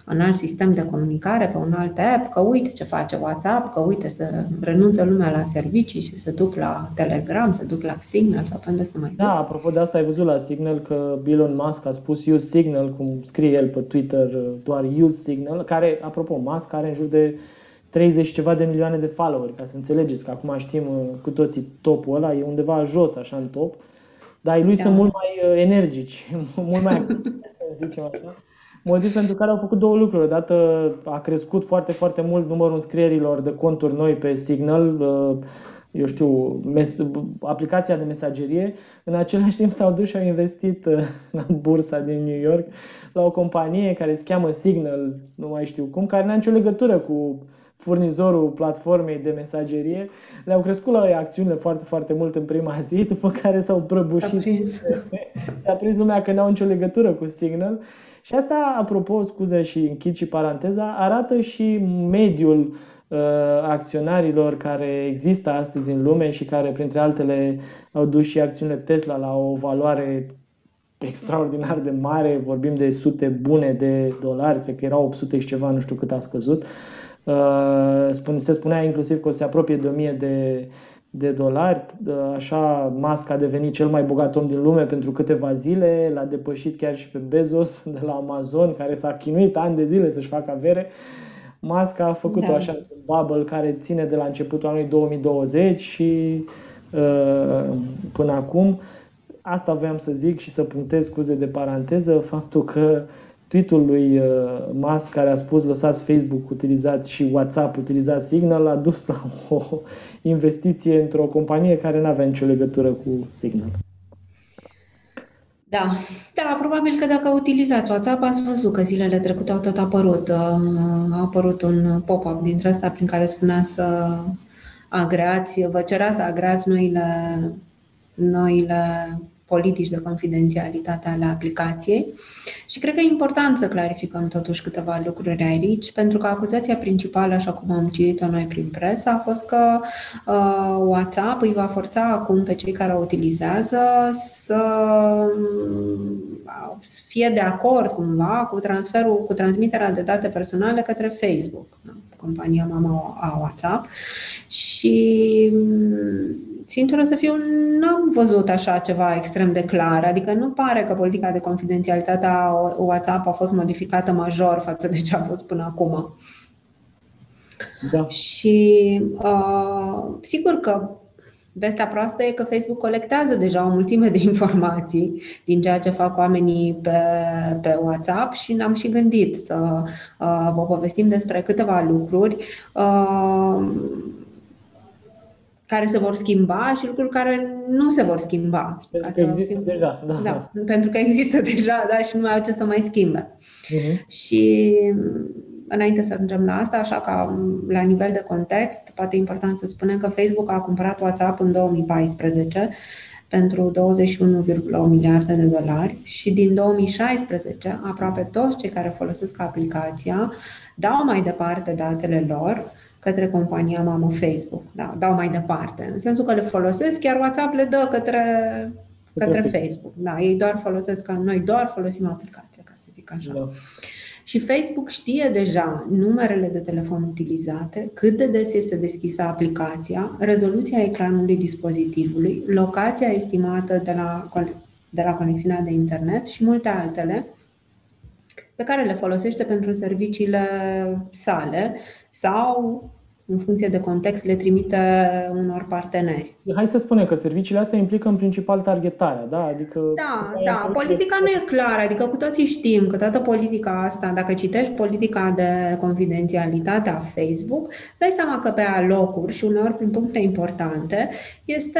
în alt sistem de comunicare, pe un alt app, că uite ce face WhatsApp, că uite să renunță lumea la servicii și să duc la Telegram, să duc la Signal sau pe unde să mai duc. Da, apropo de asta ai văzut la Signal că Elon Musk a spus use Signal, cum scrie el pe Twitter, doar use Signal, care, apropo, Musk are în jur de 30 ceva de milioane de followeri, ca să înțelegeți că acum știm uh, cu toții topul ăla, e undeva jos așa în top, dar lui da. sunt mult mai uh, energici, mult mai zicem așa. Motiv pentru care au făcut două lucruri. Odată a crescut foarte, foarte mult numărul înscrierilor de conturi noi pe Signal, uh, eu știu, mes- aplicația de mesagerie. În același timp s-au dus și au investit uh, în bursa din New York la o companie care se cheamă Signal, nu mai știu cum, care n-a nicio legătură cu furnizorul platformei de mesagerie. Le-au crescut la acțiunile foarte, foarte mult în prima zi, după care s-au prăbușit. S-a prins lumea că n-au nicio legătură cu Signal și asta, apropo, scuze și închid și paranteza, arată și mediul uh, acționarilor care există astăzi în lume și care, printre altele, au dus și acțiunile Tesla la o valoare extraordinar de mare, vorbim de sute bune de dolari, cred că erau 800 și ceva, nu știu cât a scăzut. Uh, se spunea inclusiv că o se apropie de 1000 de de dolari. Așa, Musk a devenit cel mai bogat om din lume pentru câteva zile, l-a depășit chiar și pe Bezos de la Amazon, care s-a chinuit ani de zile să-și facă avere. Musk a făcut-o da. așa un bubble care ține de la începutul anului 2020 și uh, până acum. Asta voiam să zic și să punctez scuze de paranteză, faptul că tweet-ul lui uh, Musk care a spus lăsați Facebook, utilizați și WhatsApp, utilizați Signal, a dus la o investiție într-o companie care nu avea nicio legătură cu Signal. Da, da, probabil că dacă utilizați WhatsApp, ați văzut că zilele trecute au tot apărut. Uh, a apărut un pop-up dintre ăsta prin care spunea să agreați, vă cerea să agreați noile, noile politici de confidențialitate ale aplicației și cred că e important să clarificăm totuși câteva lucruri aici, pentru că acuzația principală, așa cum am citit-o noi prin presă, a fost că uh, WhatsApp îi va forța acum pe cei care o utilizează să uh, fie de acord cumva cu transferul, cu transmiterea de date personale către Facebook. Da? compania mama a WhatsApp și sinceră să fiu, n-am văzut așa ceva extrem de clar. Adică nu pare că politica de confidențialitate a WhatsApp a fost modificată major față de ce a fost până acum. Da. Și uh, sigur că Vestea proastă e că Facebook colectează deja o mulțime de informații din ceea ce fac oamenii pe, pe WhatsApp și ne-am și gândit să uh, vă povestim despre câteva lucruri uh, care se vor schimba și lucruri care nu se vor schimba. Pentru că există fim... deja. Da. da. Pentru că există deja, da, și nu mai au ce să mai schimbe. Uh-huh. Și înainte să ajungem la asta, așa că la nivel de context, poate e important să spunem că Facebook a cumpărat WhatsApp în 2014 pentru 21,1 miliarde de dolari și din 2016 aproape toți cei care folosesc aplicația dau mai departe datele lor către compania mamă Facebook. Da, dau mai departe, în sensul că le folosesc, chiar WhatsApp le dă către, către Facebook. Da, ei doar folosesc, că noi doar folosim aplicația, ca să zic așa. Da. Și Facebook știe deja numerele de telefon utilizate, cât de des este deschisă aplicația, rezoluția ecranului dispozitivului, locația estimată de la, de la conexiunea de internet și multe altele pe care le folosește pentru serviciile sale sau în funcție de context, le trimite unor parteneri. Hai să spunem că serviciile astea implică în principal targetarea, da? Adică da, da. Politica nu e clară, adică cu toții știm că toată politica asta, dacă citești politica de confidențialitate a Facebook, dai seama că pe alocuri și uneori prin puncte importante este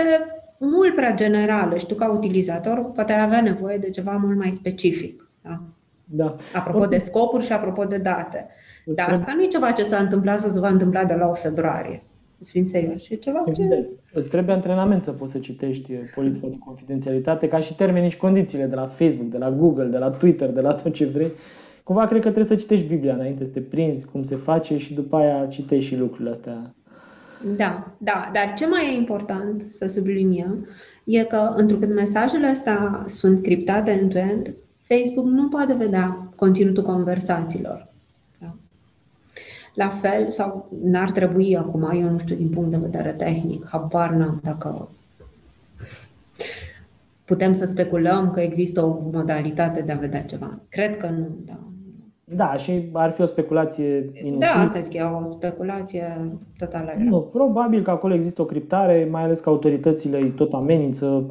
mult prea generală și tu ca utilizator poate avea nevoie de ceva mult mai specific. Da? Da. Apropo de scopuri și apropo de date. Dar asta nu e ceva ce s-a întâmplat sau se va întâmpla de la 8 februarie. Îți fiind serios. E ceva ce... Îți trebuie antrenament să poți să citești politica de confidențialitate, ca și termenii și condițiile de la Facebook, de la Google, de la Twitter, de la tot ce vrei. Cumva cred că trebuie să citești Biblia înainte să te prinzi cum se face și după aia citești și lucrurile astea. Da, da, dar ce mai e important să subliniem e că întrucât mesajele astea sunt criptate end-to-end, Facebook nu poate vedea conținutul conversațiilor. La fel, sau n-ar trebui acum, eu nu știu din punct de vedere tehnic, habar n-am dacă putem să speculăm că există o modalitate de a vedea ceva. Cred că nu, da. Da, și ar fi o speculație inutilă. Da, asta zic, e o speculație totală. Nu, probabil că acolo există o criptare, mai ales că autoritățile îi tot amenință.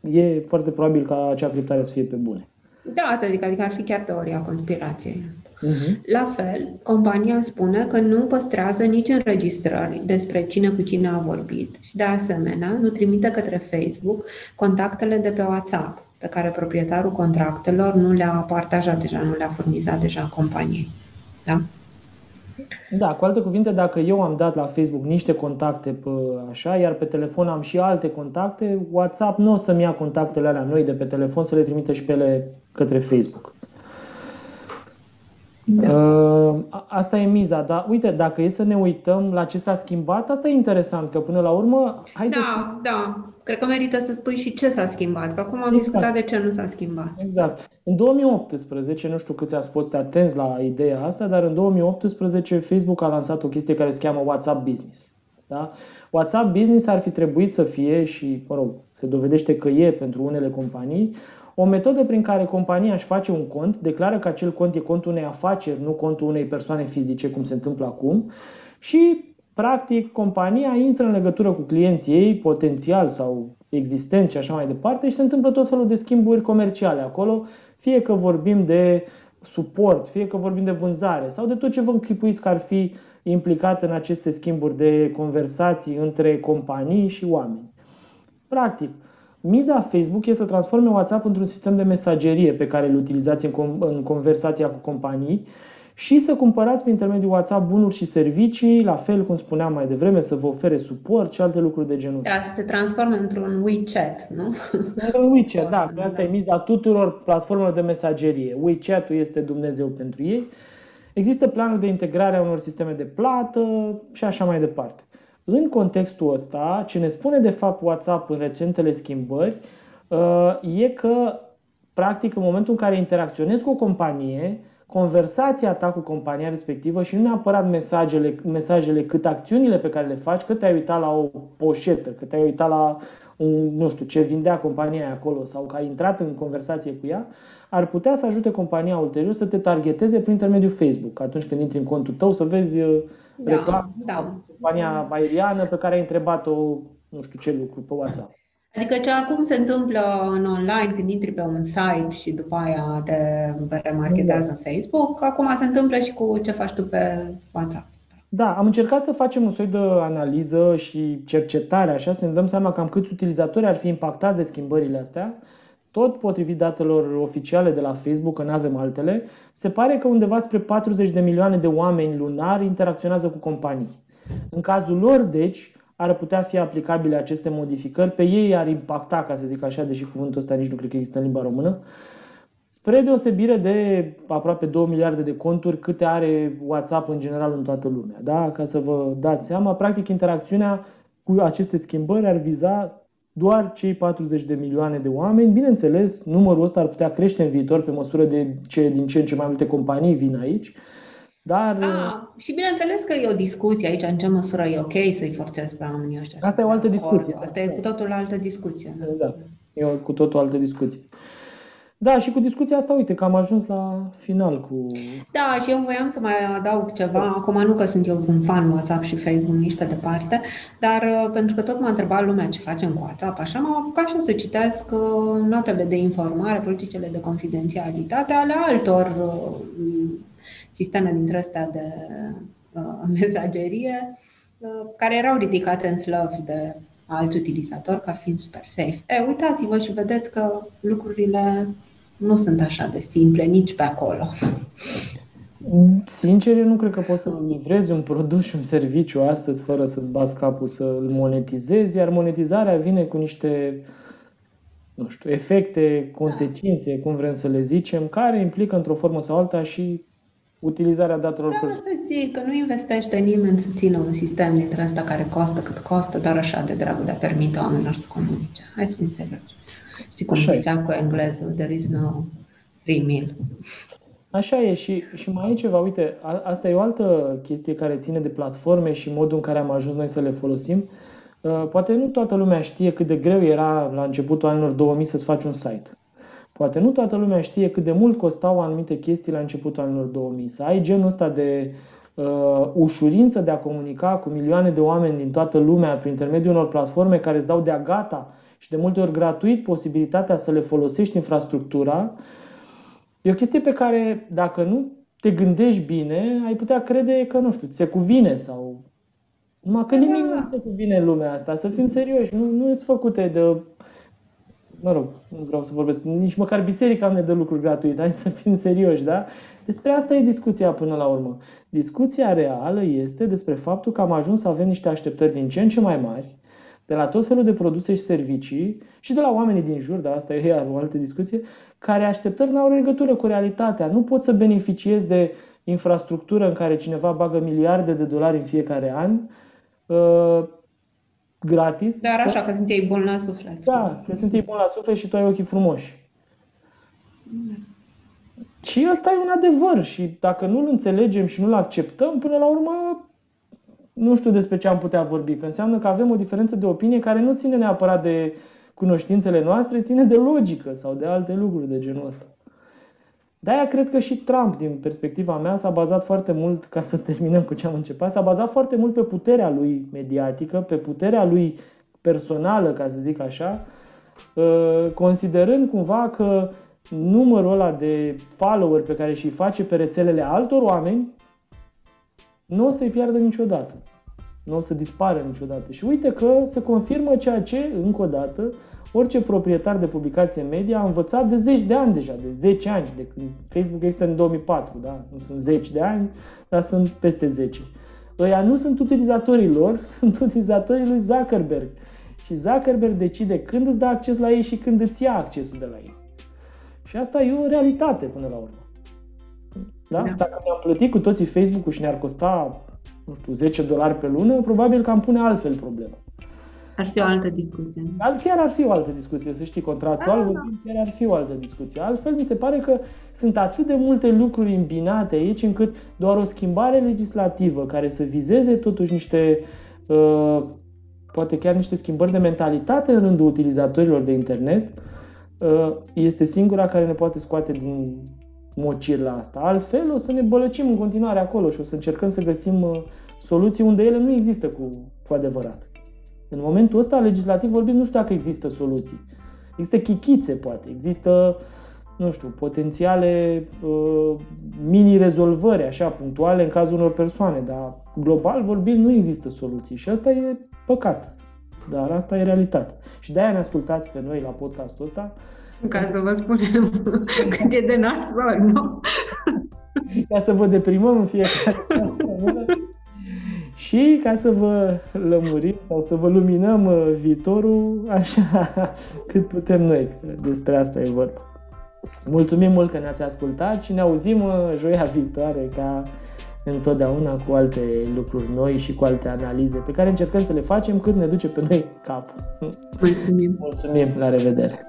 E foarte probabil ca acea criptare să fie pe bune. Da, asta zic, adică ar fi chiar teoria conspirației. Uh-huh. La fel, compania spune că nu păstrează nici înregistrări despre cine cu cine a vorbit și, de asemenea, nu trimite către Facebook contactele de pe WhatsApp pe care proprietarul contractelor nu le-a partajat deja, nu le-a furnizat deja companiei. Da? Da, cu alte cuvinte, dacă eu am dat la Facebook niște contacte pe așa, iar pe telefon am și alte contacte, WhatsApp nu o să-mi ia contactele alea noi de pe telefon să le trimite și pe ele către Facebook. Da. Uh, asta e miza, dar uite, dacă e să ne uităm la ce s-a schimbat, asta e interesant, că până la urmă... Hai da, să... da, cred că merită să spui și ce s-a schimbat, că acum am exact. discutat de ce nu s-a schimbat. Exact. În 2018, nu știu câți ați fost atenți la ideea asta, dar în 2018 Facebook a lansat o chestie care se cheamă WhatsApp Business. Da? WhatsApp Business ar fi trebuit să fie și, mă rog, se dovedește că e pentru unele companii, o metodă prin care compania își face un cont, declară că acel cont e contul unei afaceri, nu contul unei persoane fizice, cum se întâmplă acum, și, practic, compania intră în legătură cu clienții ei, potențial sau existenți și așa mai departe, și se întâmplă tot felul de schimburi comerciale acolo, fie că vorbim de suport, fie că vorbim de vânzare sau de tot ce vă închipuiți că ar fi implicat în aceste schimburi de conversații între companii și oameni. Practic, Miza Facebook este să transforme WhatsApp într-un sistem de mesagerie pe care îl utilizați în, în conversația cu companii și să cumpărați prin intermediul WhatsApp bunuri și servicii, la fel cum spuneam mai devreme, să vă ofere suport și alte lucruri de genul Da, să se transforme într-un WeChat, nu? Într-un WeChat, da. da. Asta e miza tuturor platformelor de mesagerie. WeChat-ul este Dumnezeu pentru ei. Există planuri de integrare a unor sisteme de plată și așa mai departe. În contextul ăsta, ce ne spune de fapt WhatsApp în recentele schimbări uh, e că, practic, în momentul în care interacționezi cu o companie, conversația ta cu compania respectivă și nu neapărat mesajele, mesajele cât acțiunile pe care le faci, cât te-ai uitat la o poșetă, cât te-ai uitat la un, nu știu, ce vindea compania acolo sau că ai intrat în conversație cu ea, ar putea să ajute compania ulterior să te targeteze prin intermediul Facebook. Atunci când intri în contul tău să vezi uh, da, reclamă da. compania aeriană pe care ai întrebat-o nu știu ce lucru pe WhatsApp. Adică ce acum se întâmplă în online când intri pe un site și după aia te remarchetează în Facebook, acum se întâmplă și cu ce faci tu pe WhatsApp. Da, am încercat să facem un soi de analiză și cercetare, așa, să ne dăm seama cam câți utilizatori ar fi impactați de schimbările astea. Tot potrivit datelor oficiale de la Facebook, că nu avem altele, se pare că undeva spre 40 de milioane de oameni lunar interacționează cu companii. În cazul lor, deci, ar putea fi aplicabile aceste modificări, pe ei ar impacta, ca să zic așa, deși cuvântul ăsta nici nu cred că există în limba română, spre deosebire de aproape 2 miliarde de conturi câte are WhatsApp în general în toată lumea. Da? Ca să vă dați seama, practic interacțiunea cu aceste schimbări ar viza doar cei 40 de milioane de oameni. Bineînțeles, numărul ăsta ar putea crește în viitor pe măsură de ce din ce în ce mai multe companii vin aici. Dar... A, și bineînțeles că e o discuție aici, în ce măsură e ok să-i forțezi pe oamenii ăștia. Asta e o altă discuție. Asta e cu totul altă discuție. Da. Exact. E o, cu totul altă discuție. Da, și cu discuția asta, uite, că am ajuns la final cu... Da, și eu voiam să mai adaug ceva. Da. Acum nu că sunt eu un fan WhatsApp și Facebook nici pe departe, dar uh, pentru că tot m-a întrebat lumea ce facem cu WhatsApp, așa m-am apucat și eu să citesc uh, notele de informare, politicele de confidențialitate ale altor uh, sisteme dintre astea de mesagerie care erau ridicate în slăv de alți utilizatori ca fiind super safe. E, uitați-vă și vedeți că lucrurile nu sunt așa de simple nici pe acolo. Sincer, eu nu cred că poți să livrezi un produs și un serviciu astăzi fără să-ți bați capul să îl monetizezi, iar monetizarea vine cu niște nu știu, efecte, consecințe, cum vrem să le zicem, care implică într-o formă sau alta și utilizarea datelor da, asta zic, că nu investește nimeni să țină un sistem dintre ăsta care costă cât costă, doar așa de dragul de a permite oamenilor să comunice. Hai să fim serioși. Știi cum zicea cu englezul, there is no free meal. Așa e și, și mai e ceva, uite, a, asta e o altă chestie care ține de platforme și modul în care am ajuns noi să le folosim. Uh, poate nu toată lumea știe cât de greu era la începutul anilor 2000 să-ți faci un site. Poate nu toată lumea știe cât de mult costau anumite chestii la începutul anilor 2000. Să ai genul ăsta de uh, ușurință de a comunica cu milioane de oameni din toată lumea prin intermediul unor platforme care îți dau de-a gata și de multe ori gratuit posibilitatea să le folosești infrastructura, e o chestie pe care dacă nu te gândești bine, ai putea crede că, nu știu, ți se cuvine sau... Numai că nimic nu se cuvine în lumea asta, să fim serioși, nu, nu sunt făcute de mă rog, nu vreau să vorbesc, nici măcar biserica nu ne dă lucruri gratuite, hai să fim serioși, da? Despre asta e discuția până la urmă. Discuția reală este despre faptul că am ajuns să avem niște așteptări din ce în ce mai mari, de la tot felul de produse și servicii și de la oamenii din jur, dar asta e iar o altă discuție, care așteptări nu au legătură cu realitatea. Nu pot să beneficiez de infrastructură în care cineva bagă miliarde de dolari în fiecare an, uh, gratis. Dar așa, că sunt ei buni la suflet. Da, că sunt ei buni la suflet și tu ai ochii frumoși. Da. Și ăsta e un adevăr și dacă nu-l înțelegem și nu-l acceptăm, până la urmă nu știu despre ce am putea vorbi, că înseamnă că avem o diferență de opinie care nu ține neapărat de cunoștințele noastre, ține de logică sau de alte lucruri de genul ăsta. De-aia cred că și Trump, din perspectiva mea, s-a bazat foarte mult, ca să terminăm cu ce am început, s-a bazat foarte mult pe puterea lui mediatică, pe puterea lui personală, ca să zic așa, ă, considerând cumva că numărul ăla de follower pe care și-i face pe rețelele altor oameni nu o să-i piardă niciodată. Nu o să dispară niciodată. Și uite că se confirmă ceea ce, încă o dată, orice proprietar de publicație media a învățat de zeci de ani deja, de 10 ani, de când Facebook este în 2004, da? Nu sunt zeci de ani, dar sunt peste 10. Ăia nu sunt utilizatorii lor, sunt utilizatorii lui Zuckerberg. Și Zuckerberg decide când îți dă acces la ei și când îți ia accesul de la ei. Și asta e o realitate până la urmă. Da? da. Dacă ne-am plătit cu toții Facebook-ul și ne-ar costa, nu știu, 10 dolari pe lună, probabil că am pune altfel problema. ar fi o altă discuție. Chiar ar fi o altă discuție, să știi, contractual da, vorbind, chiar ar fi o altă discuție. Altfel, mi se pare că sunt atât de multe lucruri îmbinate aici, încât doar o schimbare legislativă care să vizeze totuși niște, uh, poate chiar niște schimbări de mentalitate în rândul utilizatorilor de internet, uh, este singura care ne poate scoate din mocir la asta. Altfel, o să ne bălăcim în continuare acolo și o să încercăm să găsim uh, soluții unde ele nu există cu, cu adevărat. În momentul ăsta, legislativ vorbind, nu știu dacă există soluții. Există chichițe, poate. Există, nu știu, potențiale uh, mini-rezolvări, așa, punctuale în cazul unor persoane, dar global vorbind nu există soluții și asta e păcat. Dar asta e realitate. Și de-aia ne ascultați pe noi la podcastul ăsta. Ca să vă spunem cât e de nasol, nu? Ca să vă deprimăm în fiecare și ca să vă lămurim sau să vă luminăm uh, viitorul așa cât putem noi. Despre asta e vorba. Mulțumim mult că ne-ați ascultat și ne auzim uh, joia viitoare ca întotdeauna cu alte lucruri noi și cu alte analize pe care încercăm să le facem cât ne duce pe noi capul. Mulțumim! Mulțumim! La revedere!